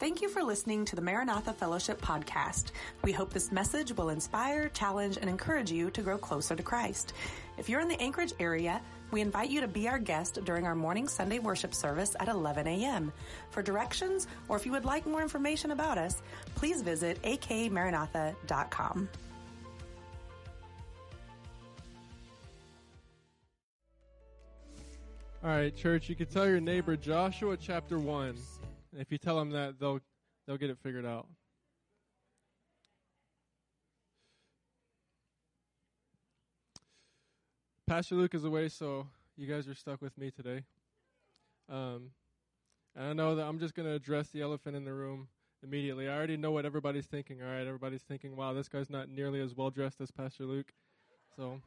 Thank you for listening to the Maranatha Fellowship podcast. We hope this message will inspire, challenge, and encourage you to grow closer to Christ. If you're in the Anchorage area, we invite you to be our guest during our morning Sunday worship service at 11 a.m. For directions, or if you would like more information about us, please visit akmaranatha.com. All right, church, you can tell your neighbor Joshua chapter 1. And if you tell them that, they'll they'll get it figured out. Pastor Luke is away, so you guys are stuck with me today. Um, and I know that I'm just going to address the elephant in the room immediately. I already know what everybody's thinking. All right, everybody's thinking, "Wow, this guy's not nearly as well dressed as Pastor Luke." So,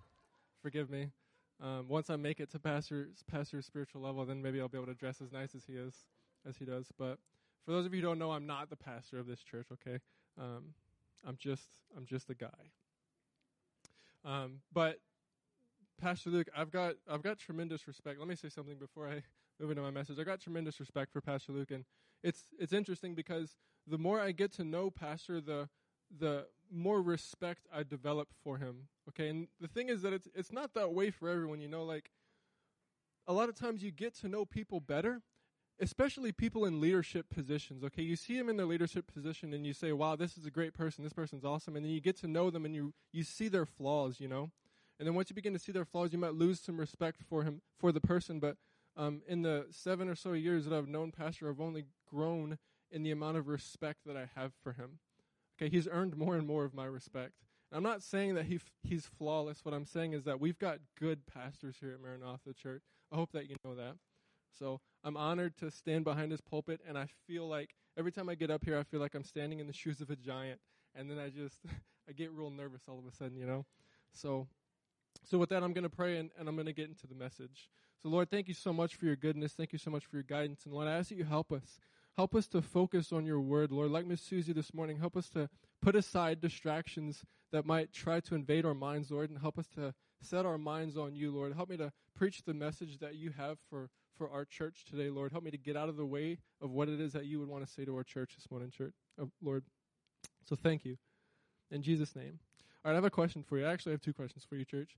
forgive me. Um, once I make it to pastor's pastor's spiritual level, then maybe I'll be able to dress as nice as he is as he does. But for those of you who don't know, I'm not the pastor of this church. Okay, um, I'm just I'm just a guy. Um, but Pastor Luke, I've got I've got tremendous respect. Let me say something before I move into my message. I got tremendous respect for Pastor Luke, and it's it's interesting because the more I get to know Pastor, the the more respect I develop for him. Okay, and the thing is that it's it's not that way for everyone. You know, like a lot of times you get to know people better especially people in leadership positions. Okay, you see them in their leadership position and you say, "Wow, this is a great person. This person's awesome." And then you get to know them and you you see their flaws, you know. And then once you begin to see their flaws, you might lose some respect for him for the person. But um, in the seven or so years that I've known Pastor, I've only grown in the amount of respect that I have for him. Okay, he's earned more and more of my respect. And I'm not saying that he f- he's flawless. What I'm saying is that we've got good pastors here at Maranatha Church. I hope that you know that. So I'm honored to stand behind this pulpit, and I feel like every time I get up here, I feel like I'm standing in the shoes of a giant, and then I just I get real nervous all of a sudden, you know. So, so with that, I'm going to pray, and, and I'm going to get into the message. So, Lord, thank you so much for your goodness. Thank you so much for your guidance, and Lord, I ask that you help us. Help us to focus on your word, Lord. Like Miss Susie this morning, help us to put aside distractions that might try to invade our minds, Lord, and help us to set our minds on you, Lord. Help me to preach the message that you have for, for our church today, Lord. Help me to get out of the way of what it is that you would want to say to our church this morning, church, oh, Lord. So thank you. In Jesus' name. All right, I have a question for you. I actually have two questions for you, church.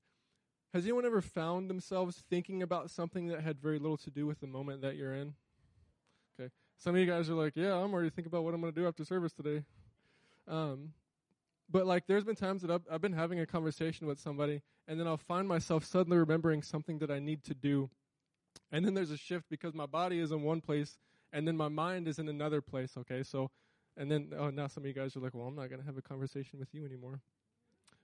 Has anyone ever found themselves thinking about something that had very little to do with the moment that you're in? Okay. Some of you guys are like, yeah, I'm already thinking about what I'm going to do after service today. Um, but like, there's been times that I've, I've been having a conversation with somebody, and then I'll find myself suddenly remembering something that I need to do. And then there's a shift because my body is in one place, and then my mind is in another place, okay? So, and then, oh, now some of you guys are like, well, I'm not going to have a conversation with you anymore.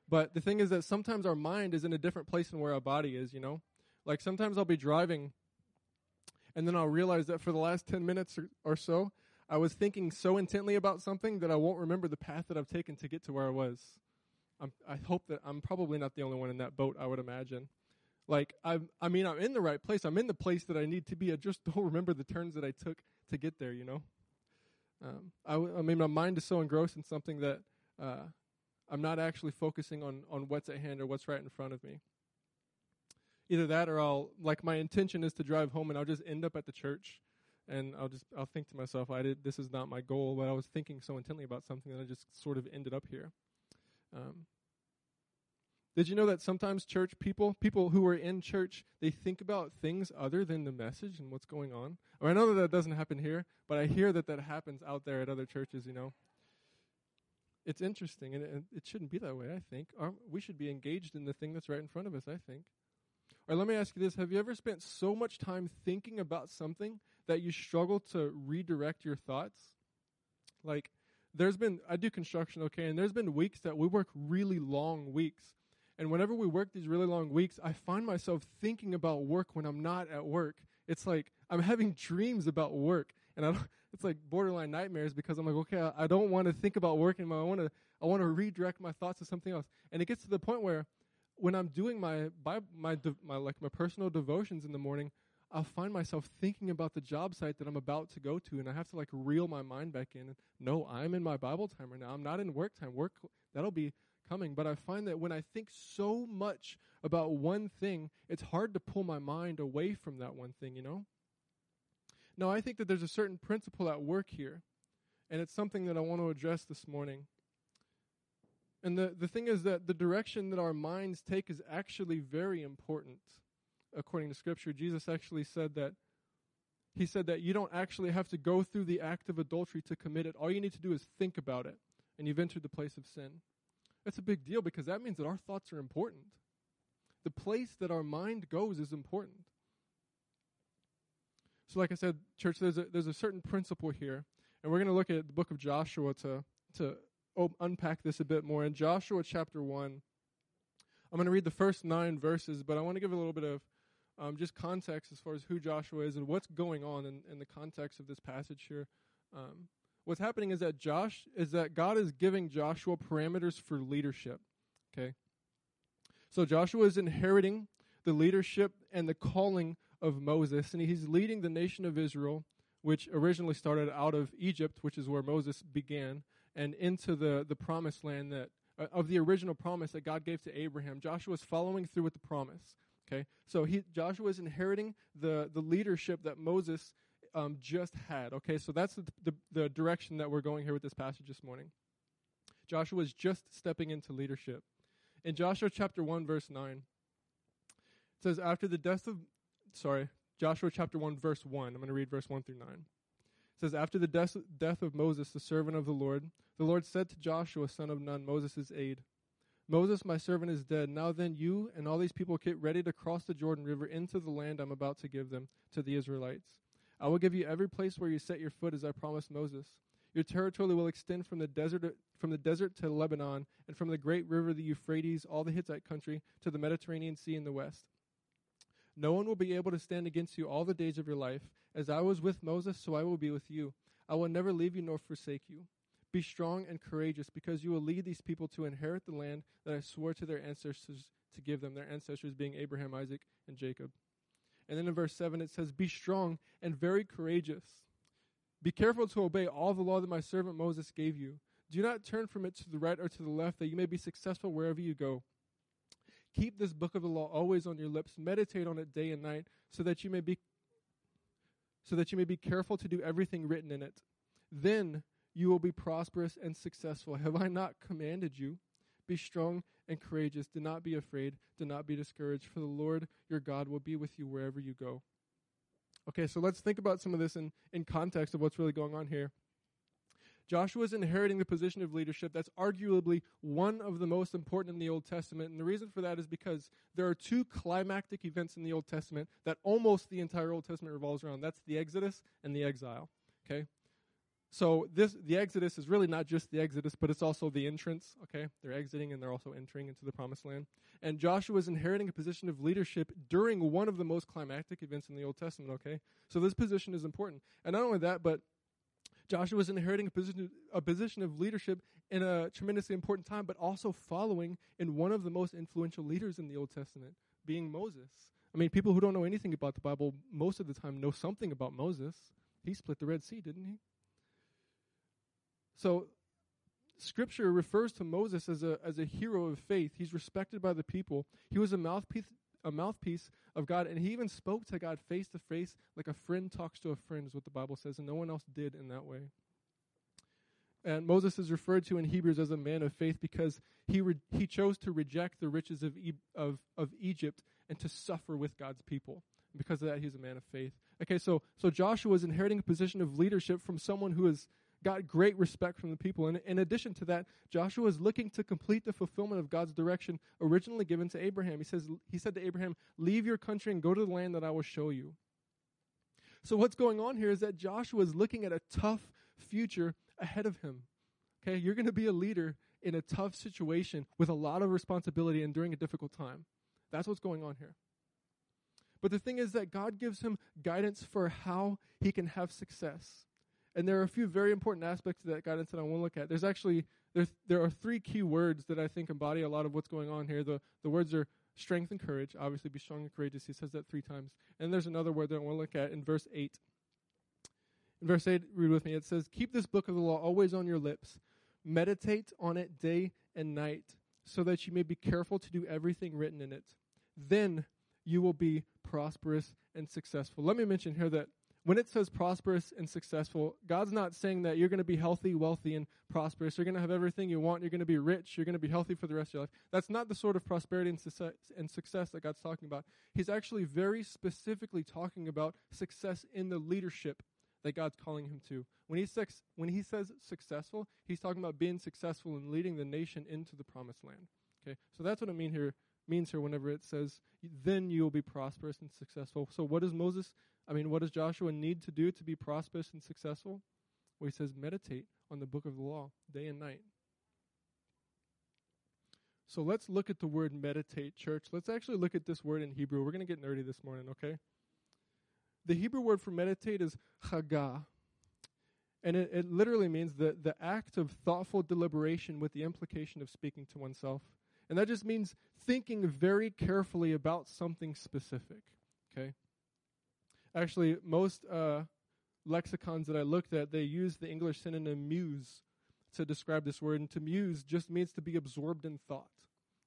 But the thing is that sometimes our mind is in a different place than where our body is, you know? Like sometimes I'll be driving and then I'll realize that for the last 10 minutes or, or so, I was thinking so intently about something that I won't remember the path that I've taken to get to where I was. I'm, i hope that I'm probably not the only one in that boat, I would imagine. Like, I, I mean, I'm in the right place. I'm in the place that I need to be. I just don't remember the turns that I took to get there, you know? Um, I, I mean, my mind is so engrossed in something that uh, I'm not actually focusing on, on what's at hand or what's right in front of me either that or I'll like my intention is to drive home and I'll just end up at the church and I'll just I'll think to myself I did this is not my goal but I was thinking so intently about something that I just sort of ended up here. Um, did you know that sometimes church people, people who are in church, they think about things other than the message and what's going on? I, mean, I know that that doesn't happen here, but I hear that that happens out there at other churches, you know. It's interesting, and it, it shouldn't be that way, I think. Our, we should be engaged in the thing that's right in front of us, I think. Or let me ask you this Have you ever spent so much time thinking about something that you struggle to redirect your thoughts? Like, there's been, I do construction, okay, and there's been weeks that we work really long weeks. And whenever we work these really long weeks, I find myself thinking about work when I'm not at work. It's like I'm having dreams about work, and I don't, it's like borderline nightmares because I'm like, okay, I, I don't want to think about work anymore. I want to, I want to redirect my thoughts to something else. And it gets to the point where when I'm doing my my my like my personal devotions in the morning, I'll find myself thinking about the job site that I'm about to go to, and I have to like reel my mind back in. And no, I'm in my Bible time right now. I'm not in work time. Work that'll be coming. But I find that when I think so much about one thing, it's hard to pull my mind away from that one thing. You know. Now I think that there's a certain principle at work here, and it's something that I want to address this morning. And the, the thing is that the direction that our minds take is actually very important. According to Scripture, Jesus actually said that he said that you don't actually have to go through the act of adultery to commit it. All you need to do is think about it, and you've entered the place of sin. That's a big deal because that means that our thoughts are important. The place that our mind goes is important. So, like I said, church, there's a, there's a certain principle here, and we're going to look at the book of Joshua to, to unpack this a bit more. In Joshua chapter 1, I'm going to read the first nine verses, but I want to give a little bit of um, just context as far as who Joshua is and what's going on in, in the context of this passage here. Um, what's happening is that Josh is that God is giving Joshua parameters for leadership. Okay, so Joshua is inheriting the leadership and the calling of Moses, and he's leading the nation of Israel, which originally started out of Egypt, which is where Moses began, and into the, the promised land that uh, of the original promise that God gave to Abraham. Joshua is following through with the promise. Okay, so he Joshua is inheriting the the leadership that Moses um, just had. Okay, so that's the, the, the direction that we're going here with this passage this morning. Joshua is just stepping into leadership. In Joshua chapter 1, verse 9, it says, After the death of, sorry, Joshua chapter 1, verse 1, I'm going to read verse 1 through 9. It says, After the death, death of Moses, the servant of the Lord, the Lord said to Joshua, son of Nun, Moses' aide, Moses, my servant, is dead. Now then, you and all these people get ready to cross the Jordan River into the land I'm about to give them to the Israelites. I will give you every place where you set your foot, as I promised Moses. Your territory will extend from the desert from the desert to Lebanon, and from the great river the Euphrates, all the Hittite country, to the Mediterranean Sea in the west. No one will be able to stand against you all the days of your life. As I was with Moses, so I will be with you. I will never leave you nor forsake you. Be strong and courageous, because you will lead these people to inherit the land that I swore to their ancestors to give them, their ancestors being Abraham, Isaac, and Jacob. And then in verse 7 it says, Be strong and very courageous. Be careful to obey all the law that my servant Moses gave you. Do not turn from it to the right or to the left, that you may be successful wherever you go. Keep this book of the law always on your lips. Meditate on it day and night, so that you may be so that you may be careful to do everything written in it. Then you will be prosperous and successful. Have I not commanded you? Be strong and courageous. Do not be afraid. Do not be discouraged, for the Lord your God will be with you wherever you go. Okay, so let's think about some of this in, in context of what's really going on here. Joshua is inheriting the position of leadership that's arguably one of the most important in the Old Testament. And the reason for that is because there are two climactic events in the Old Testament that almost the entire Old Testament revolves around. That's the Exodus and the exile. Okay? So this the Exodus is really not just the Exodus, but it's also the entrance. Okay, they're exiting and they're also entering into the Promised Land. And Joshua is inheriting a position of leadership during one of the most climactic events in the Old Testament. Okay, so this position is important, and not only that, but Joshua is inheriting a position a position of leadership in a tremendously important time, but also following in one of the most influential leaders in the Old Testament, being Moses. I mean, people who don't know anything about the Bible most of the time know something about Moses. He split the Red Sea, didn't he? So, Scripture refers to Moses as a, as a hero of faith. He's respected by the people. He was a mouthpiece, a mouthpiece of God, and he even spoke to God face to face like a friend talks to a friend, is what the Bible says, and no one else did in that way. And Moses is referred to in Hebrews as a man of faith because he, re- he chose to reject the riches of, e- of, of Egypt and to suffer with God's people. because of that, he's a man of faith. Okay, so, so Joshua is inheriting a position of leadership from someone who is got great respect from the people. And in addition to that, Joshua is looking to complete the fulfillment of God's direction originally given to Abraham. He says he said to Abraham, "Leave your country and go to the land that I will show you." So what's going on here is that Joshua is looking at a tough future ahead of him. Okay, you're going to be a leader in a tough situation with a lot of responsibility and during a difficult time. That's what's going on here. But the thing is that God gives him guidance for how he can have success. And there are a few very important aspects of that guidance that I want to look at. There's actually there's, there are three key words that I think embody a lot of what's going on here. The the words are strength and courage. Obviously, be strong and courageous. He says that three times. And there's another word that I want to look at in verse eight. In verse eight, read with me. It says, "Keep this book of the law always on your lips. Meditate on it day and night, so that you may be careful to do everything written in it. Then you will be prosperous and successful." Let me mention here that when it says prosperous and successful, God's not saying that you're going to be healthy, wealthy, and prosperous. You're going to have everything you want. You're going to be rich. You're going to be healthy for the rest of your life. That's not the sort of prosperity and success, and success that God's talking about. He's actually very specifically talking about success in the leadership that God's calling him to. When he, sex, when he says successful, he's talking about being successful in leading the nation into the promised land. Okay, so that's what I mean here, means here whenever it says, then you will be prosperous and successful. So what does Moses I mean, what does Joshua need to do to be prosperous and successful? Well, he says, meditate on the book of the law day and night. So let's look at the word meditate, church. Let's actually look at this word in Hebrew. We're going to get nerdy this morning, okay? The Hebrew word for meditate is chagah. And it, it literally means the, the act of thoughtful deliberation with the implication of speaking to oneself. And that just means thinking very carefully about something specific, okay? Actually, most uh, lexicons that I looked at, they use the English synonym muse to describe this word. And to muse just means to be absorbed in thought.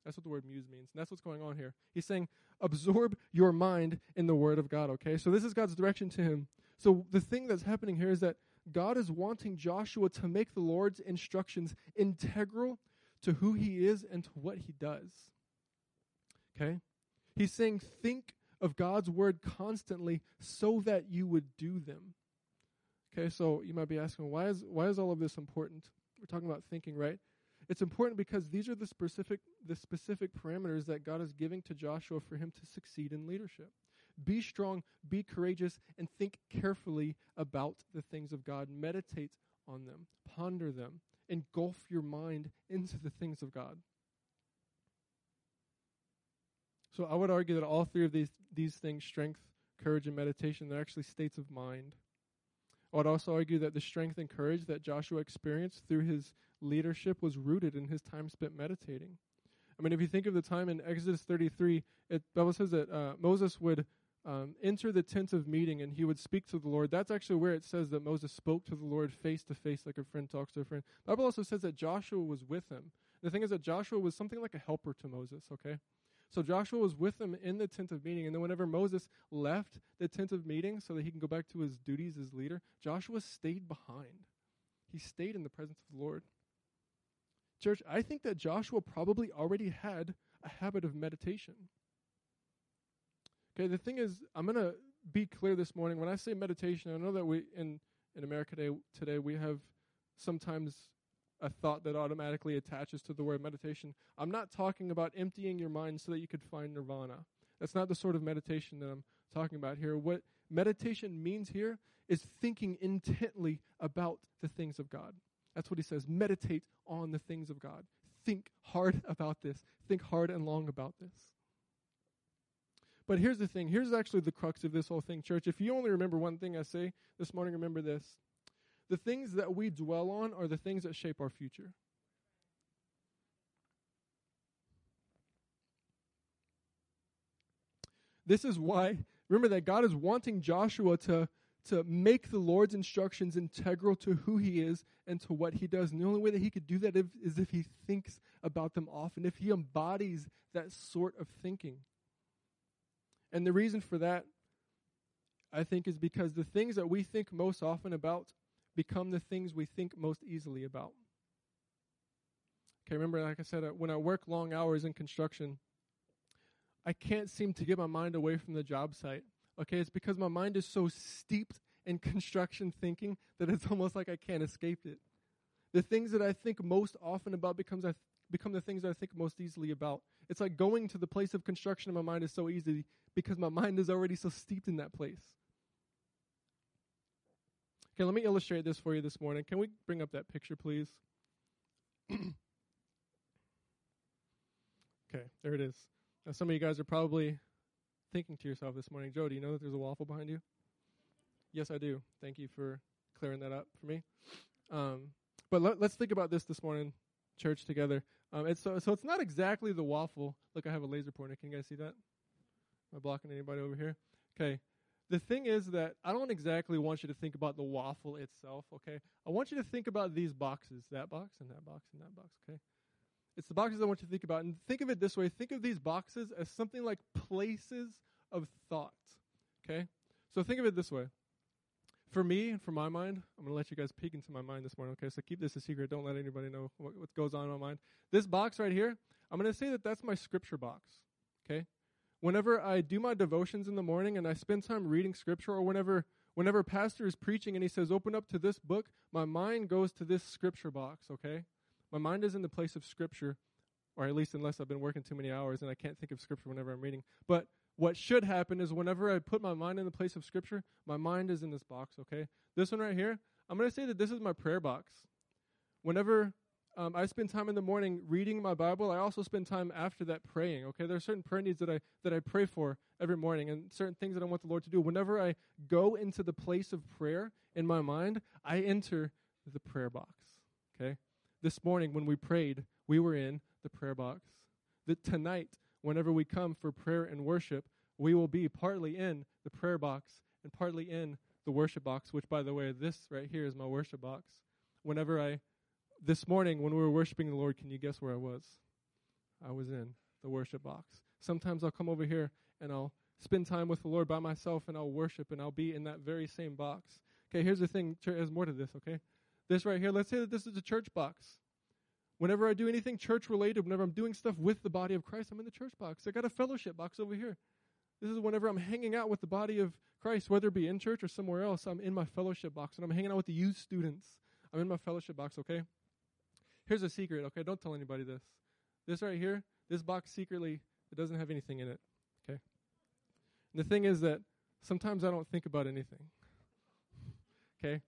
That's what the word muse means. And that's what's going on here. He's saying, absorb your mind in the word of God, okay? So this is God's direction to him. So the thing that's happening here is that God is wanting Joshua to make the Lord's instructions integral to who he is and to what he does. Okay? He's saying, think of God's word constantly so that you would do them. Okay, so you might be asking, why is why is all of this important? We're talking about thinking, right? It's important because these are the specific the specific parameters that God is giving to Joshua for him to succeed in leadership. Be strong, be courageous, and think carefully about the things of God. Meditate on them, ponder them, engulf your mind into the things of God. So I would argue that all three of these, these things, strength, courage, and meditation, they're actually states of mind. I would also argue that the strength and courage that Joshua experienced through his leadership was rooted in his time spent meditating. I mean, if you think of the time in Exodus 33, it Bible says that uh, Moses would um, enter the tent of meeting and he would speak to the Lord. That's actually where it says that Moses spoke to the Lord face to face, like a friend talks to a friend. The Bible also says that Joshua was with him. The thing is that Joshua was something like a helper to Moses. Okay, so Joshua was with them in the tent of meeting. And then whenever Moses left the tent of meeting so that he can go back to his duties as leader, Joshua stayed behind. He stayed in the presence of the Lord. Church, I think that Joshua probably already had a habit of meditation. Okay, the thing is, I'm going to be clear this morning. When I say meditation, I know that we in in America today, today we have sometimes a thought that automatically attaches to the word meditation. I'm not talking about emptying your mind so that you could find nirvana. That's not the sort of meditation that I'm talking about here. What meditation means here is thinking intently about the things of God. That's what he says. Meditate on the things of God. Think hard about this. Think hard and long about this. But here's the thing. Here's actually the crux of this whole thing, church. If you only remember one thing I say this morning, remember this the things that we dwell on are the things that shape our future. This is why, remember that God is wanting Joshua to, to make the Lord's instructions integral to who he is and to what he does. And the only way that he could do that is if he thinks about them often, if he embodies that sort of thinking. And the reason for that, I think, is because the things that we think most often about become the things we think most easily about. Okay, remember, like I said, uh, when I work long hours in construction, I can't seem to get my mind away from the job site. Okay, it's because my mind is so steeped in construction thinking that it's almost like I can't escape it. The things that I think most often about becomes I th- become the things that I think most easily about. It's like going to the place of construction in my mind is so easy because my mind is already so steeped in that place. Okay, let me illustrate this for you this morning. Can we bring up that picture, please? okay, there it is. Now, some of you guys are probably thinking to yourself this morning, Joe, do you know that there's a waffle behind you? Yes, I do. Thank you for clearing that up for me. Um, but let, us think about this this morning, church, together. Um, so, so it's not exactly the waffle. Look, I have a laser pointer. Can you guys see that? Am I blocking anybody over here? Okay the thing is that I don't exactly want you to think about the waffle itself, okay? I want you to think about these boxes, that box and that box and that box, okay? It's the boxes I want you to think about. And think of it this way think of these boxes as something like places of thought, okay? So think of it this way for me and for my mind, I'm gonna let you guys peek into my mind this morning. Okay, so keep this a secret. Don't let anybody know what, what goes on in my mind. This box right here, I'm gonna say that that's my scripture box. Okay, whenever I do my devotions in the morning and I spend time reading scripture, or whenever whenever pastor is preaching and he says open up to this book, my mind goes to this scripture box. Okay, my mind is in the place of scripture, or at least unless I've been working too many hours and I can't think of scripture whenever I'm reading. But what should happen is whenever I put my mind in the place of Scripture, my mind is in this box, okay? This one right here, I'm going to say that this is my prayer box. Whenever um, I spend time in the morning reading my Bible, I also spend time after that praying, okay? There are certain prayer needs that I, that I pray for every morning and certain things that I want the Lord to do. Whenever I go into the place of prayer in my mind, I enter the prayer box, okay? This morning when we prayed, we were in the prayer box. That tonight, whenever we come for prayer and worship, we will be partly in the prayer box and partly in the worship box, which, by the way, this right here is my worship box. Whenever I, this morning when we were worshiping the Lord, can you guess where I was? I was in the worship box. Sometimes I'll come over here and I'll spend time with the Lord by myself and I'll worship and I'll be in that very same box. Okay, here's the thing. There's more to this, okay? This right here, let's say that this is a church box. Whenever I do anything church related, whenever I'm doing stuff with the body of Christ, I'm in the church box. I got a fellowship box over here. This is whenever I'm hanging out with the body of Christ, whether it be in church or somewhere else, I'm in my fellowship box. And I'm hanging out with the youth students. I'm in my fellowship box, okay? Here's a secret, okay? Don't tell anybody this. This right here, this box secretly, it doesn't have anything in it, okay? And the thing is that sometimes I don't think about anything. Okay?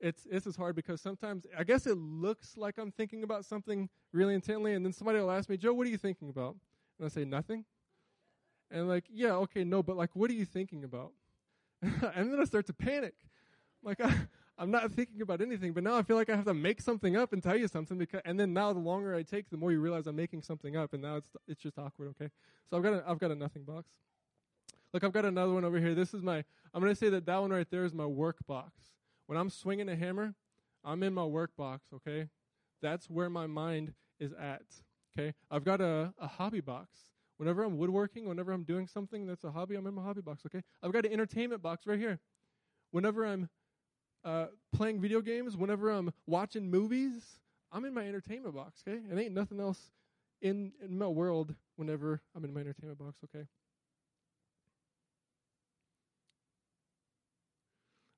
It's it's is hard because sometimes I guess it looks like I'm thinking about something really intently, and then somebody will ask me, Joe, what are you thinking about? And I say nothing. And like, yeah, okay, no, but like, what are you thinking about? and then I start to panic. Like I, I'm not thinking about anything, but now I feel like I have to make something up and tell you something because, and then now the longer I take, the more you realize I'm making something up, and now it's it's just awkward. Okay, so I've got a, I've got a nothing box. Look, I've got another one over here. This is my. I'm gonna say that that one right there is my work box. When I'm swinging a hammer, I'm in my work box, okay? That's where my mind is at, okay? I've got a, a hobby box. Whenever I'm woodworking, whenever I'm doing something that's a hobby, I'm in my hobby box, okay? I've got an entertainment box right here. Whenever I'm uh, playing video games, whenever I'm watching movies, I'm in my entertainment box, okay? And ain't nothing else in, in my world whenever I'm in my entertainment box, okay?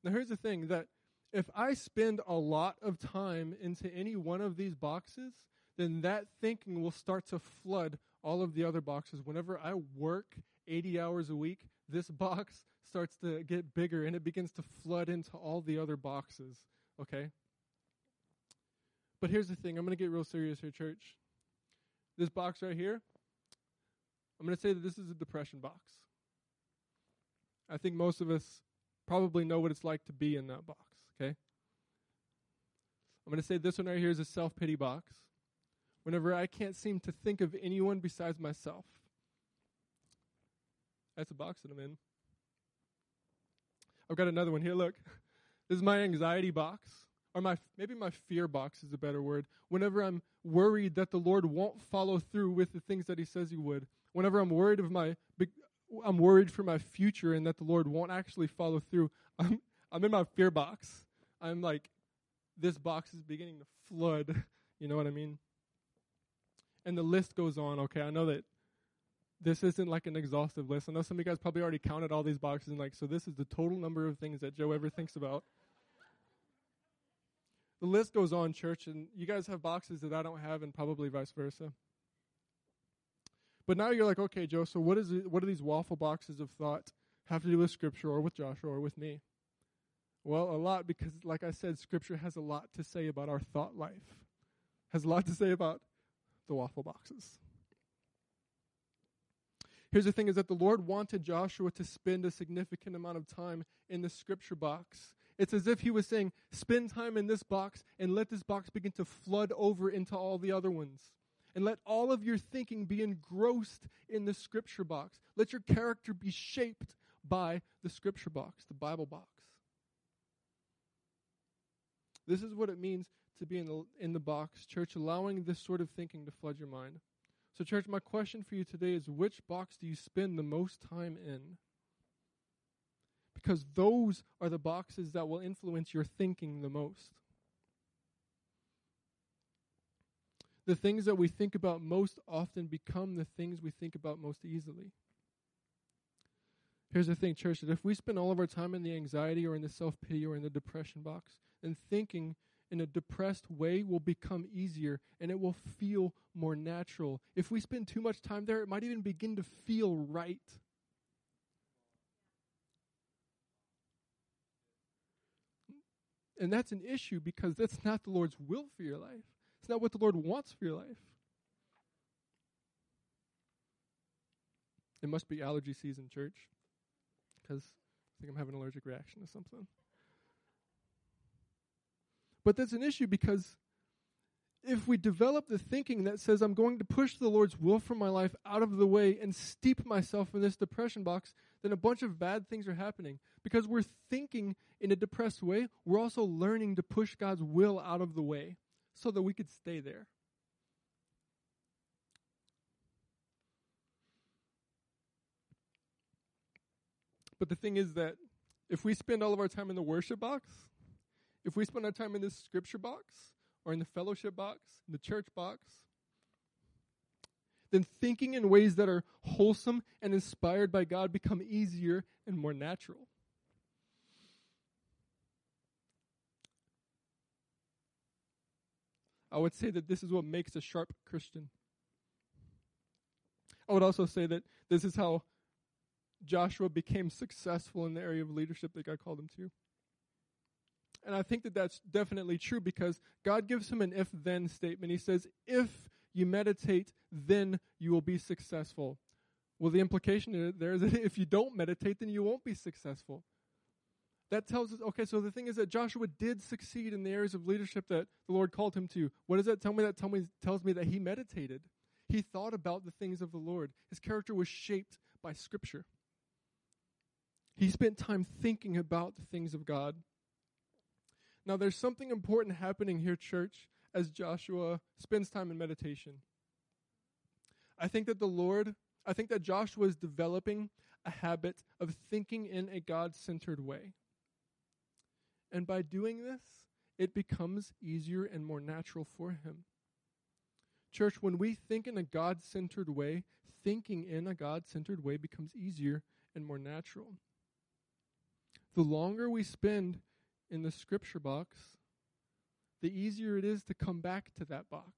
Now, here's the thing that if I spend a lot of time into any one of these boxes, then that thinking will start to flood all of the other boxes. Whenever I work 80 hours a week, this box starts to get bigger and it begins to flood into all the other boxes, okay? But here's the thing I'm going to get real serious here, church. This box right here, I'm going to say that this is a depression box. I think most of us probably know what it's like to be in that box. Okay? I'm going to say this one right here is a self pity box. Whenever I can't seem to think of anyone besides myself, that's a box that I'm in. I've got another one here. Look, this is my anxiety box, or my maybe my fear box is a better word. Whenever I'm worried that the Lord won't follow through with the things that He says He would, whenever I'm worried of my, I'm worried for my future and that the Lord won't actually follow through. I'm I'm in my fear box. I'm like, this box is beginning to flood. You know what I mean? And the list goes on. Okay, I know that this isn't like an exhaustive list. I know some of you guys probably already counted all these boxes and like, so this is the total number of things that Joe ever thinks about. The list goes on, church, and you guys have boxes that I don't have, and probably vice versa. But now you're like, okay, Joe, so what is it, what do these waffle boxes of thought have to do with Scripture or with Joshua or with me? Well, a lot because, like I said, Scripture has a lot to say about our thought life, has a lot to say about the waffle boxes. Here's the thing is that the Lord wanted Joshua to spend a significant amount of time in the scripture box. It's as if he was saying, spend time in this box and let this box begin to flood over into all the other ones. And let all of your thinking be engrossed in the scripture box. Let your character be shaped by the scripture box, the Bible box. This is what it means to be in the, in the box, church, allowing this sort of thinking to flood your mind. So, church, my question for you today is which box do you spend the most time in? because those are the boxes that will influence your thinking the most. The things that we think about most often become the things we think about most easily. Here's the thing, church, that if we spend all of our time in the anxiety or in the self pity or in the depression box, then thinking in a depressed way will become easier and it will feel more natural. If we spend too much time there, it might even begin to feel right. And that's an issue because that's not the Lord's will for your life. It's not what the Lord wants for your life. It must be allergy season, church, because I think I'm having an allergic reaction to something. But that's an issue because if we develop the thinking that says, I'm going to push the Lord's will for my life out of the way and steep myself in this depression box, then a bunch of bad things are happening. Because we're thinking in a depressed way, we're also learning to push God's will out of the way so that we could stay there. But the thing is that if we spend all of our time in the worship box, if we spend our time in this scripture box, or in the fellowship box, in the church box, then thinking in ways that are wholesome and inspired by God become easier and more natural. I would say that this is what makes a sharp Christian. I would also say that this is how Joshua became successful in the area of leadership that God called him to. And I think that that's definitely true because God gives him an if then statement. He says, If you meditate, then you will be successful. Well, the implication there is that if you don't meditate, then you won't be successful. That tells us, okay, so the thing is that Joshua did succeed in the areas of leadership that the Lord called him to. What does that tell me? That tell me, tells me that he meditated. He thought about the things of the Lord. His character was shaped by Scripture. He spent time thinking about the things of God. Now, there's something important happening here, church, as Joshua spends time in meditation. I think that the Lord, I think that Joshua is developing a habit of thinking in a God centered way. And by doing this, it becomes easier and more natural for him. Church, when we think in a God centered way, thinking in a God centered way becomes easier and more natural. The longer we spend in the scripture box, the easier it is to come back to that box.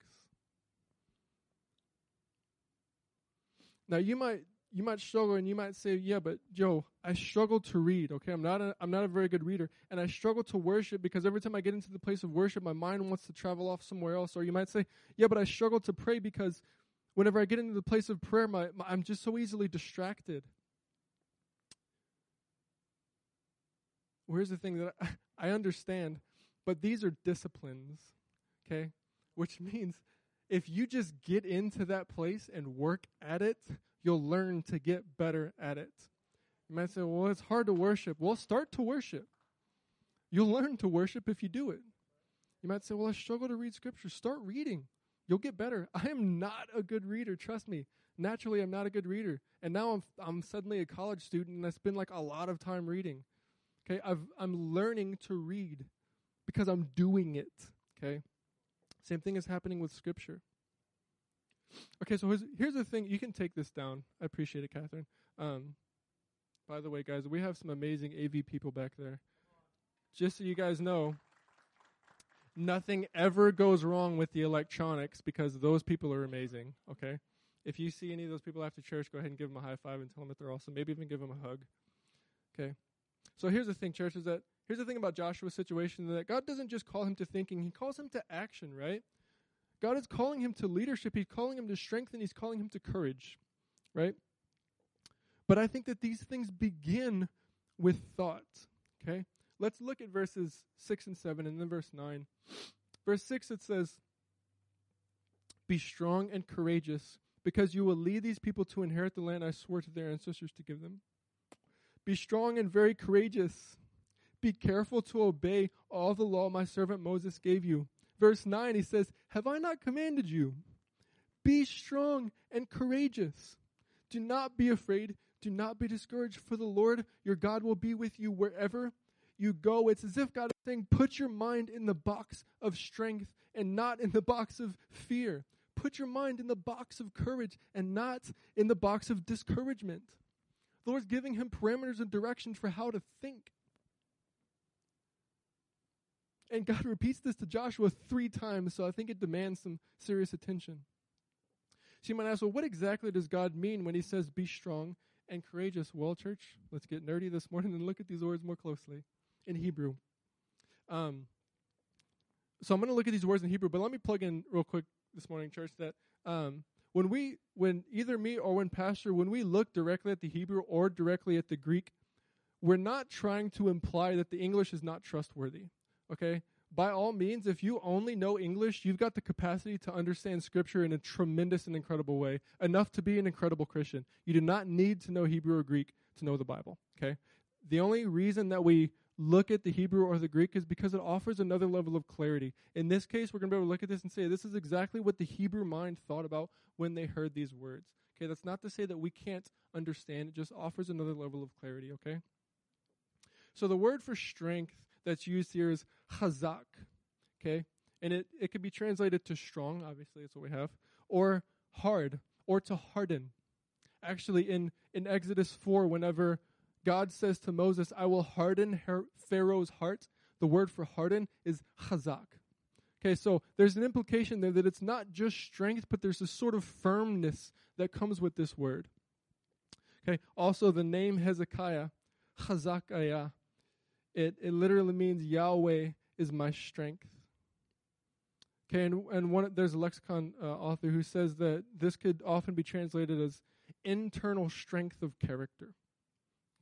Now you might you might struggle and you might say, "Yeah, but Joe, I struggle to read. Okay, I'm not a, I'm not a very good reader, and I struggle to worship because every time I get into the place of worship, my mind wants to travel off somewhere else." Or you might say, "Yeah, but I struggle to pray because whenever I get into the place of prayer, my, my I'm just so easily distracted." Well, here's the thing that I, I understand, but these are disciplines, okay? Which means if you just get into that place and work at it, you'll learn to get better at it. You might say, well, it's hard to worship. Well, start to worship. You'll learn to worship if you do it. You might say, well, I struggle to read scripture. Start reading. You'll get better. I am not a good reader, trust me. Naturally, I'm not a good reader. And now I'm, I'm suddenly a college student and I spend like a lot of time reading. Okay, I've, I'm learning to read because I'm doing it. Okay, same thing is happening with Scripture. Okay, so here's, here's the thing. You can take this down. I appreciate it, Catherine. Um, by the way, guys, we have some amazing AV people back there. Just so you guys know, nothing ever goes wrong with the electronics because those people are amazing. Okay, if you see any of those people after church, go ahead and give them a high five and tell them that they're awesome. Maybe even give them a hug. Okay. So here's the thing, church, is that here's the thing about Joshua's situation that God doesn't just call him to thinking, he calls him to action, right? God is calling him to leadership, he's calling him to strength, and he's calling him to courage, right? But I think that these things begin with thought, okay? Let's look at verses 6 and 7 and then verse 9. Verse 6 it says, Be strong and courageous, because you will lead these people to inherit the land I swore to their ancestors to give them. Be strong and very courageous. Be careful to obey all the law my servant Moses gave you. Verse 9, he says, Have I not commanded you? Be strong and courageous. Do not be afraid. Do not be discouraged, for the Lord your God will be with you wherever you go. It's as if God is saying, put your mind in the box of strength and not in the box of fear. Put your mind in the box of courage and not in the box of discouragement. Lord's giving him parameters and directions for how to think. And God repeats this to Joshua three times, so I think it demands some serious attention. So you might ask, well, what exactly does God mean when he says, be strong and courageous? Well, church, let's get nerdy this morning and look at these words more closely in Hebrew. Um, so I'm going to look at these words in Hebrew, but let me plug in real quick this morning, church, that um, when we, when either me or when Pastor, when we look directly at the Hebrew or directly at the Greek, we're not trying to imply that the English is not trustworthy. Okay? By all means, if you only know English, you've got the capacity to understand Scripture in a tremendous and incredible way, enough to be an incredible Christian. You do not need to know Hebrew or Greek to know the Bible. Okay? The only reason that we look at the Hebrew or the Greek is because it offers another level of clarity. In this case, we're going to be able to look at this and say, this is exactly what the Hebrew mind thought about when they heard these words. Okay, that's not to say that we can't understand, it just offers another level of clarity, okay? So the word for strength that's used here is chazak, okay? And it, it could be translated to strong, obviously, that's what we have, or hard, or to harden. Actually, in, in Exodus 4, whenever God says to Moses, I will harden Pharaoh's heart. The word for harden is chazak. Okay, so there's an implication there that it's not just strength, but there's a sort of firmness that comes with this word. Okay, also the name Hezekiah, Chazakaya, it, it literally means Yahweh is my strength. Okay, and, and one, there's a lexicon uh, author who says that this could often be translated as internal strength of character.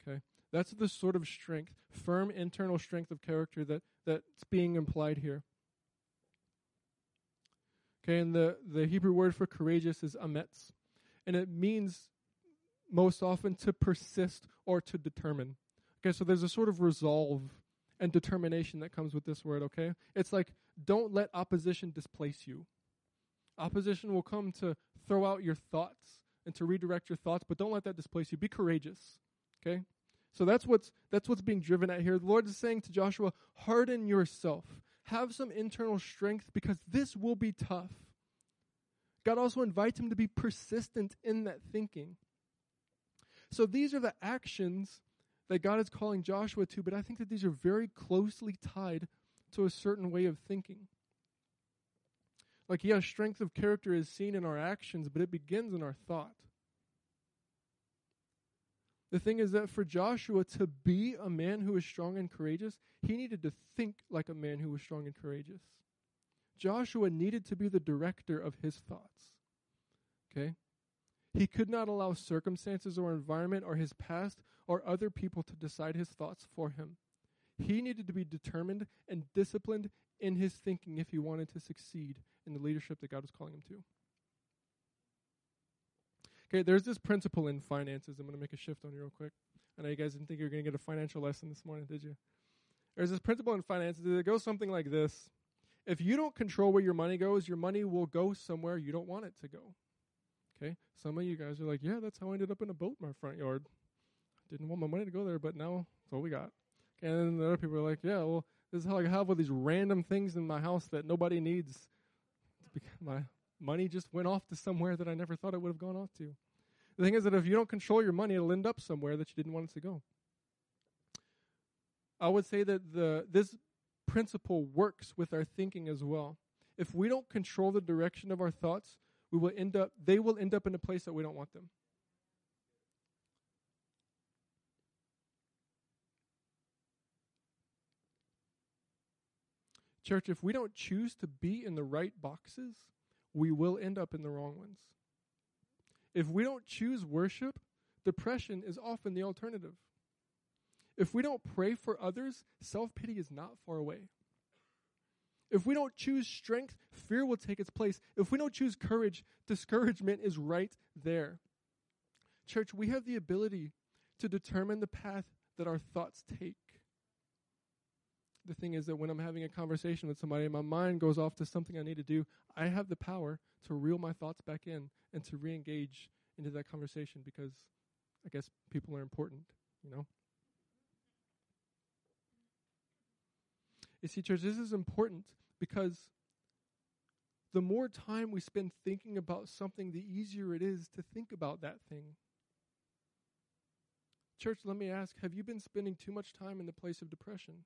Okay? That's the sort of strength, firm internal strength of character that, that's being implied here. Okay, and the, the Hebrew word for courageous is ametz. And it means most often to persist or to determine. Okay, so there's a sort of resolve and determination that comes with this word, okay? It's like don't let opposition displace you. Opposition will come to throw out your thoughts and to redirect your thoughts, but don't let that displace you. Be courageous. Okay? So that's what's that's what's being driven at here. The Lord is saying to Joshua, harden yourself. Have some internal strength because this will be tough. God also invites him to be persistent in that thinking. So these are the actions that God is calling Joshua to, but I think that these are very closely tied to a certain way of thinking. Like, yes, strength of character is seen in our actions, but it begins in our thought. The thing is that for Joshua to be a man who was strong and courageous, he needed to think like a man who was strong and courageous. Joshua needed to be the director of his thoughts. Okay? He could not allow circumstances or environment or his past or other people to decide his thoughts for him. He needed to be determined and disciplined in his thinking if he wanted to succeed in the leadership that God was calling him to. Okay, there's this principle in finances. I'm going to make a shift on you real quick. I know you guys didn't think you were going to get a financial lesson this morning, did you? There's this principle in finances that goes something like this. If you don't control where your money goes, your money will go somewhere you don't want it to go. Okay? Some of you guys are like, yeah, that's how I ended up in a boat in my front yard. Didn't want my money to go there, but now it's all we got. Okay, and then the other people are like, yeah, well, this is how I have all these random things in my house that nobody needs. My money just went off to somewhere that I never thought it would have gone off to. The thing is that if you don't control your money, it'll end up somewhere that you didn't want it to go. I would say that the this principle works with our thinking as well. If we don't control the direction of our thoughts, we will end up they will end up in a place that we don't want them. Church, if we don't choose to be in the right boxes, we will end up in the wrong ones. If we don't choose worship, depression is often the alternative. If we don't pray for others, self pity is not far away. If we don't choose strength, fear will take its place. If we don't choose courage, discouragement is right there. Church, we have the ability to determine the path that our thoughts take the thing is that when I'm having a conversation with somebody, my mind goes off to something I need to do. I have the power to reel my thoughts back in and to re engage into that conversation because I guess people are important, you know? You see, church, this is important because the more time we spend thinking about something, the easier it is to think about that thing. Church, let me ask have you been spending too much time in the place of depression?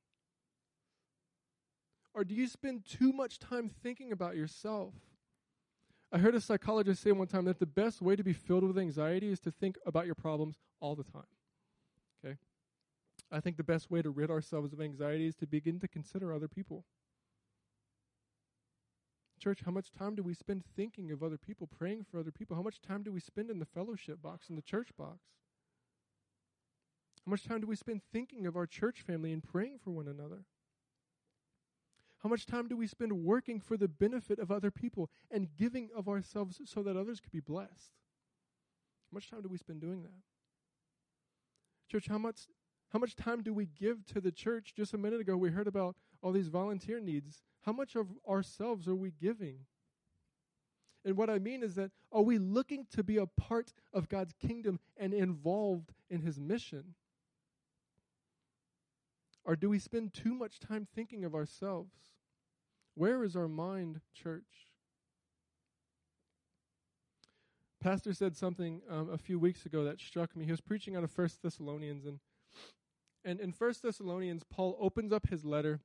Or do you spend too much time thinking about yourself? I heard a psychologist say one time that the best way to be filled with anxiety is to think about your problems all the time. Okay? I think the best way to rid ourselves of anxiety is to begin to consider other people. Church, how much time do we spend thinking of other people, praying for other people? How much time do we spend in the fellowship box, in the church box? How much time do we spend thinking of our church family and praying for one another? How much time do we spend working for the benefit of other people and giving of ourselves so that others could be blessed? How much time do we spend doing that? Church, how much how much time do we give to the church? Just a minute ago we heard about all these volunteer needs. How much of ourselves are we giving? And what I mean is that are we looking to be a part of God's kingdom and involved in his mission? Or do we spend too much time thinking of ourselves? Where is our mind, church? Pastor said something um, a few weeks ago that struck me. He was preaching out of First Thessalonians, and and in First Thessalonians, Paul opens up his letter,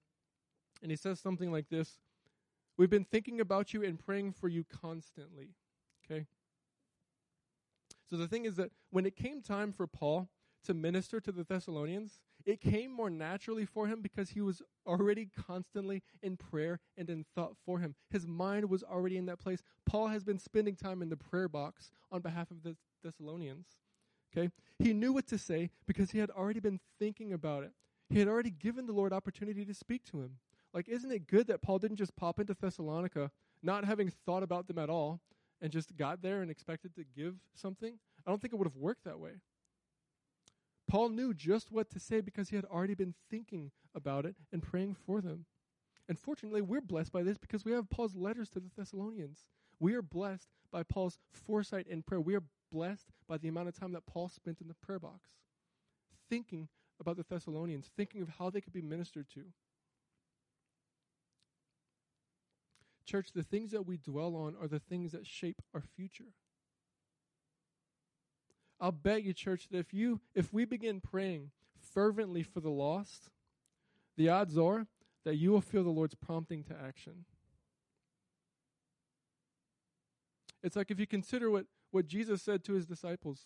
and he says something like this: "We've been thinking about you and praying for you constantly." Okay. So the thing is that when it came time for Paul to minister to the Thessalonians, it came more naturally for him because he was already constantly in prayer and in thought for him. His mind was already in that place. Paul has been spending time in the prayer box on behalf of the Thessalonians. Okay? He knew what to say because he had already been thinking about it. He had already given the Lord opportunity to speak to him. Like, isn't it good that Paul didn't just pop into Thessalonica, not having thought about them at all, and just got there and expected to give something? I don't think it would have worked that way. Paul knew just what to say because he had already been thinking about it and praying for them. And fortunately, we're blessed by this because we have Paul's letters to the Thessalonians. We are blessed by Paul's foresight in prayer. We are blessed by the amount of time that Paul spent in the prayer box, thinking about the Thessalonians, thinking of how they could be ministered to. Church, the things that we dwell on are the things that shape our future. I'll bet you, church, that if you if we begin praying fervently for the lost, the odds are that you will feel the Lord's prompting to action. It's like if you consider what, what Jesus said to his disciples.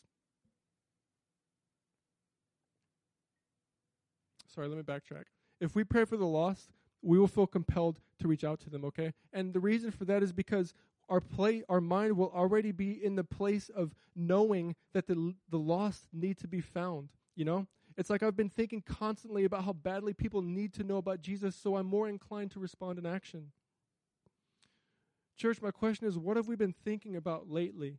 Sorry, let me backtrack. If we pray for the lost, we will feel compelled to reach out to them, okay? And the reason for that is because our play our mind will already be in the place of knowing that the the lost need to be found you know? It's like i've been thinking constantly about how badly people need to know about jesus so i'm more inclined to respond in action. Church my question is what have we been thinking about lately?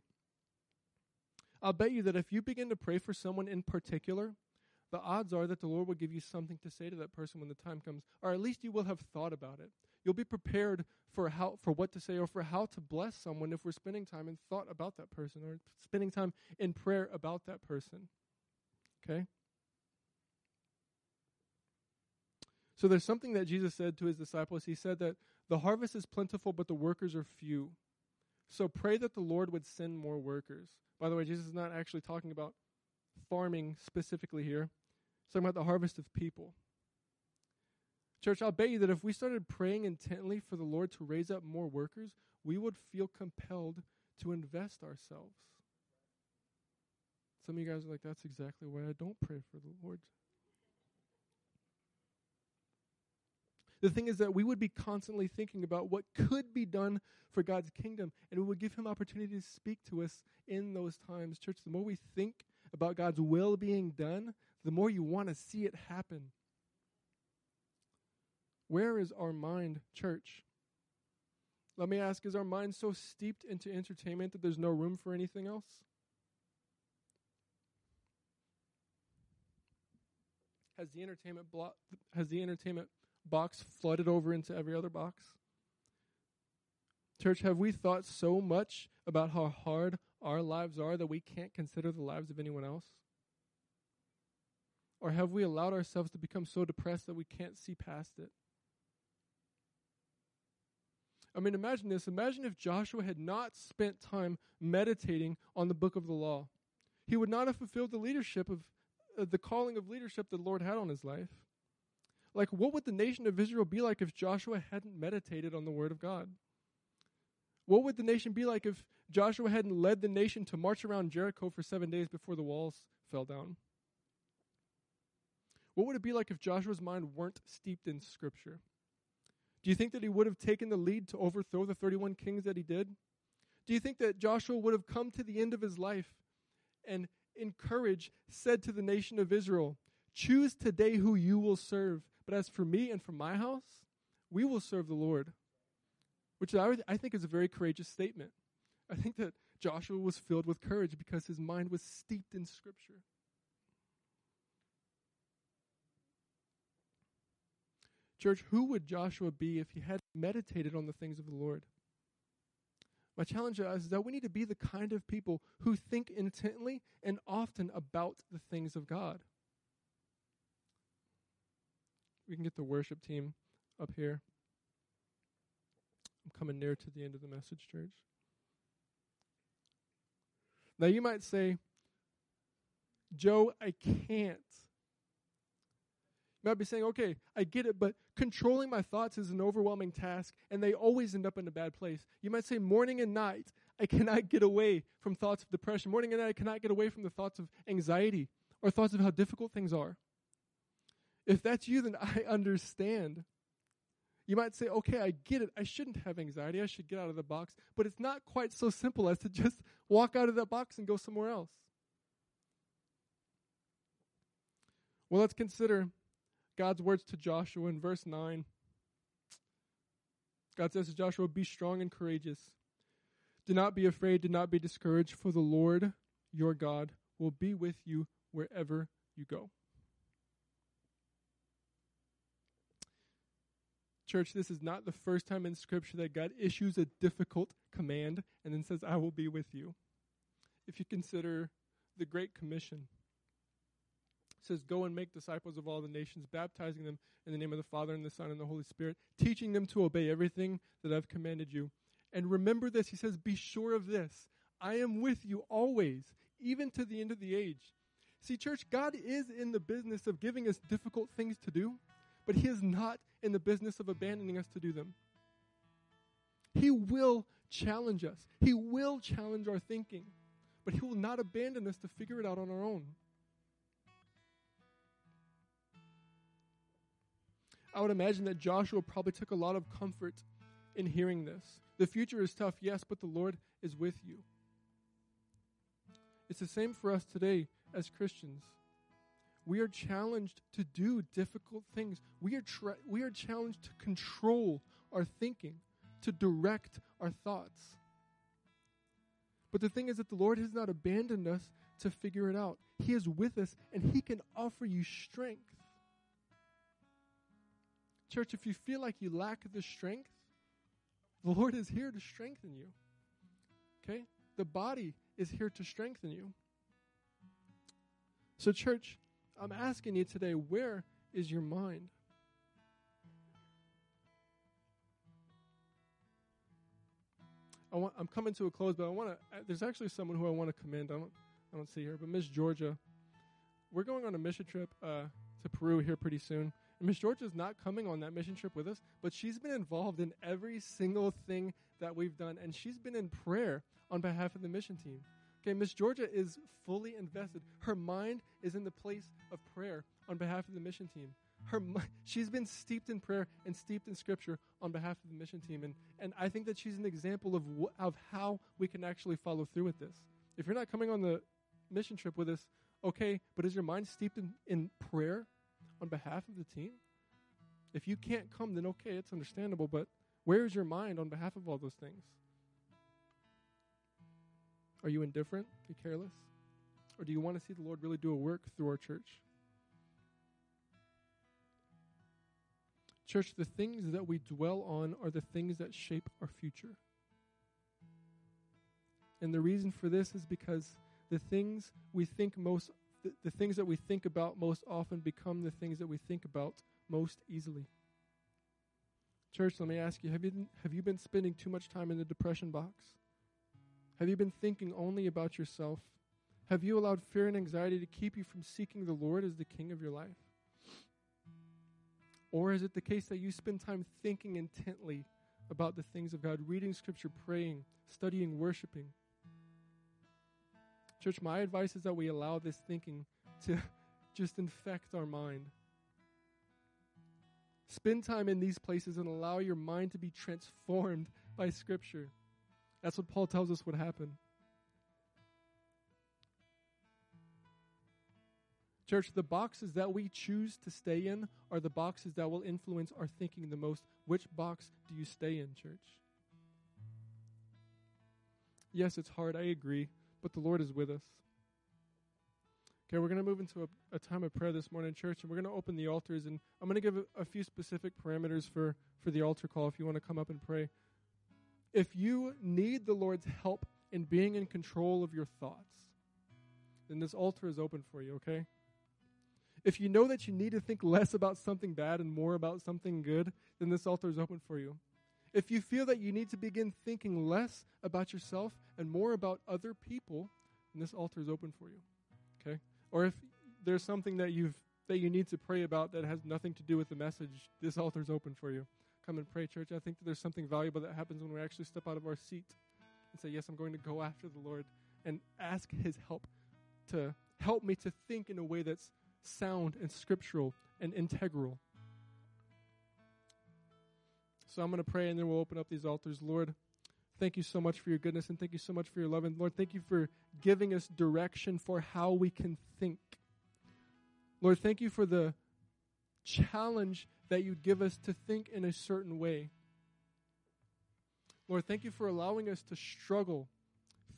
I'll bet you that if you begin to pray for someone in particular the odds are that the lord will give you something to say to that person when the time comes or at least you will have thought about it You'll be prepared for how for what to say or for how to bless someone if we're spending time in thought about that person or spending time in prayer about that person. Okay? So there's something that Jesus said to his disciples. He said that the harvest is plentiful, but the workers are few. So pray that the Lord would send more workers. By the way, Jesus is not actually talking about farming specifically here. He's talking about the harvest of people. Church, I'll bet you that if we started praying intently for the Lord to raise up more workers, we would feel compelled to invest ourselves. Some of you guys are like, that's exactly why I don't pray for the Lord. The thing is that we would be constantly thinking about what could be done for God's kingdom, and we would give Him opportunity to speak to us in those times. Church, the more we think about God's will being done, the more you want to see it happen. Where is our mind, church? Let me ask is our mind so steeped into entertainment that there's no room for anything else? Has the entertainment blo- has the entertainment box flooded over into every other box? Church, have we thought so much about how hard our lives are that we can't consider the lives of anyone else? Or have we allowed ourselves to become so depressed that we can't see past it? I mean, imagine this. Imagine if Joshua had not spent time meditating on the book of the law. He would not have fulfilled the leadership of uh, the calling of leadership the Lord had on his life. Like, what would the nation of Israel be like if Joshua hadn't meditated on the word of God? What would the nation be like if Joshua hadn't led the nation to march around Jericho for seven days before the walls fell down? What would it be like if Joshua's mind weren't steeped in Scripture? Do you think that he would have taken the lead to overthrow the 31 kings that he did? Do you think that Joshua would have come to the end of his life and encouraged, said to the nation of Israel, Choose today who you will serve, but as for me and for my house, we will serve the Lord? Which I, I think is a very courageous statement. I think that Joshua was filled with courage because his mind was steeped in Scripture. Church, who would Joshua be if he had meditated on the things of the Lord? My challenge to us is that we need to be the kind of people who think intently and often about the things of God. We can get the worship team up here. I'm coming near to the end of the message, church. Now, you might say, Joe, I can't you might be saying, okay, I get it, but controlling my thoughts is an overwhelming task, and they always end up in a bad place. You might say, morning and night, I cannot get away from thoughts of depression. Morning and night, I cannot get away from the thoughts of anxiety or thoughts of how difficult things are. If that's you, then I understand. You might say, okay, I get it. I shouldn't have anxiety. I should get out of the box. But it's not quite so simple as to just walk out of that box and go somewhere else. Well, let's consider God's words to Joshua in verse 9. God says to Joshua, Be strong and courageous. Do not be afraid, do not be discouraged, for the Lord your God will be with you wherever you go. Church, this is not the first time in Scripture that God issues a difficult command and then says, I will be with you. If you consider the Great Commission, says, Go and make disciples of all the nations, baptizing them in the name of the Father and the Son and the Holy Spirit, teaching them to obey everything that I've commanded you. And remember this, he says, Be sure of this. I am with you always, even to the end of the age. See, church, God is in the business of giving us difficult things to do, but He is not in the business of abandoning us to do them. He will challenge us, He will challenge our thinking, but He will not abandon us to figure it out on our own. I would imagine that Joshua probably took a lot of comfort in hearing this. The future is tough, yes, but the Lord is with you. It's the same for us today as Christians. We are challenged to do difficult things. We are, tra- we are challenged to control our thinking, to direct our thoughts. But the thing is that the Lord has not abandoned us to figure it out. He is with us and He can offer you strength. Church, if you feel like you lack the strength, the Lord is here to strengthen you. Okay? The body is here to strengthen you. So, church, I'm asking you today where is your mind? I want, I'm coming to a close, but I want to. Uh, there's actually someone who I want to commend. I don't, I don't see her, but Miss Georgia. We're going on a mission trip uh, to Peru here pretty soon. Miss Georgia is not coming on that mission trip with us, but she's been involved in every single thing that we've done, and she's been in prayer on behalf of the mission team. Okay, Miss Georgia is fully invested. Her mind is in the place of prayer on behalf of the mission team. Her, she's been steeped in prayer and steeped in scripture on behalf of the mission team, and, and I think that she's an example of wh- of how we can actually follow through with this. If you're not coming on the mission trip with us, okay, but is your mind steeped in, in prayer on behalf of the team? If you can't come, then okay, it's understandable, but where is your mind on behalf of all those things? Are you indifferent? Are you careless? Or do you want to see the Lord really do a work through our church? Church, the things that we dwell on are the things that shape our future. And the reason for this is because the things we think most the, things that we think about most often become the things that we think about most easily. Church, let me ask you have, you have you been spending too much time in the depression box? Have you been thinking only about yourself? Have you allowed fear and anxiety to keep you from seeking the Lord as the king of your life? Or is it the case that you spend time thinking intently about the things of God, reading scripture, praying, studying, worshiping? Church, my advice is that we allow this thinking to just infect our mind. Spend time in these places and allow your mind to be transformed by Scripture. That's what Paul tells us would happen. Church, the boxes that we choose to stay in are the boxes that will influence our thinking the most. Which box do you stay in, church? Yes, it's hard, I agree, but the Lord is with us. Okay, we're going to move into a, a, time of prayer this morning, church, and we're going to open the altars. And I'm going to give a, a few specific parameters for, for the altar call if you want to come up and pray. If you need the Lord's help in being in control of your thoughts, then this altar is open for you, okay? If you know that you need to think less about something bad and more about something good, then this altar is open for you. If you feel that you need to begin thinking less about yourself and more about other people, then this altar is open for you. Okay? Or if there's something that you've that you need to pray about that has nothing to do with the message, this altar is open for you. Come and pray, church. I think that there's something valuable that happens when we actually step out of our seat and say, Yes, I'm going to go after the Lord and ask His help to help me to think in a way that's sound and scriptural and integral. So I'm going to pray and then we'll open up these altars. Lord, thank you so much for your goodness and thank you so much for your love. And Lord, thank you for giving us direction for how we can think. Lord, thank you for the challenge that you give us to think in a certain way. Lord, thank you for allowing us to struggle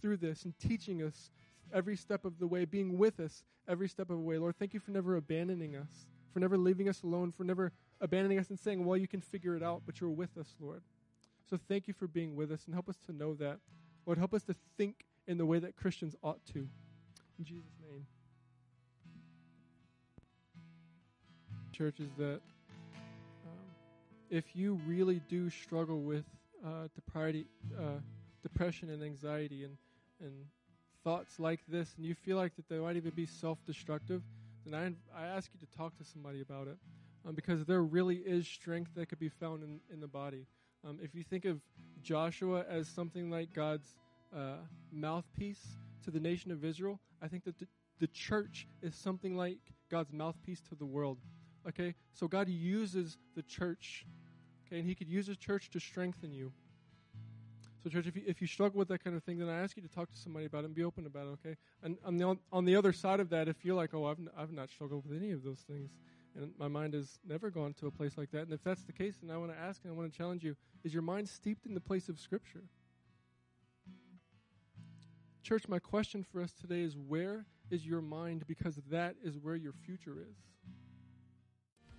through this and teaching us every step of the way, being with us every step of the way. Lord, thank you for never abandoning us, for never leaving us alone, for never abandoning us and saying, well, you can figure it out, but you're with us, Lord. So thank you for being with us and help us to know that. Lord, help us to think in the way that Christians ought to. In Jesus' name. Church, is that um, if you really do struggle with uh, uh, depression and anxiety and, and thoughts like this and you feel like that they might even be self-destructive, then I, I ask you to talk to somebody about it um, because there really is strength that could be found in, in the body. Um, if you think of Joshua as something like God's uh, mouthpiece to the nation of Israel, I think that the, the church is something like God's mouthpiece to the world. Okay, so God uses the church, okay, and He could use the church to strengthen you. So, church, if you, if you struggle with that kind of thing, then I ask you to talk to somebody about it and be open about it, okay? And on the, on the other side of that, if you're like, oh, I've, n- I've not struggled with any of those things, and my mind has never gone to a place like that, and if that's the case, then I want to ask and I want to challenge you is your mind steeped in the place of Scripture? Church, my question for us today is where is your mind? Because that is where your future is.